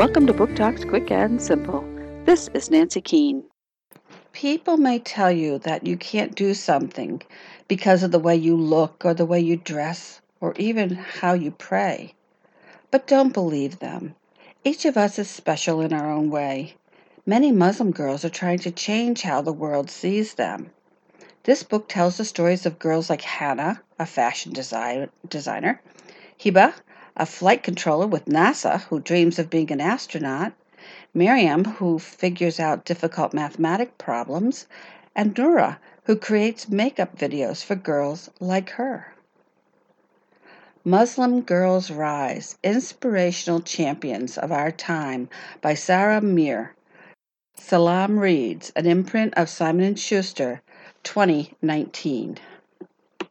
Welcome to Book Talks Quick and Simple. This is Nancy Keane. People may tell you that you can't do something because of the way you look or the way you dress or even how you pray. But don't believe them. Each of us is special in our own way. Many Muslim girls are trying to change how the world sees them. This book tells the stories of girls like Hannah, a fashion design, designer, Hiba, a flight controller with NASA who dreams of being an astronaut, Miriam, who figures out difficult mathematic problems, and Nura, who creates makeup videos for girls like her. Muslim Girls Rise Inspirational Champions of Our Time by Saira Mir. Salaam Reads, an imprint of Simon & Schuster, 2019.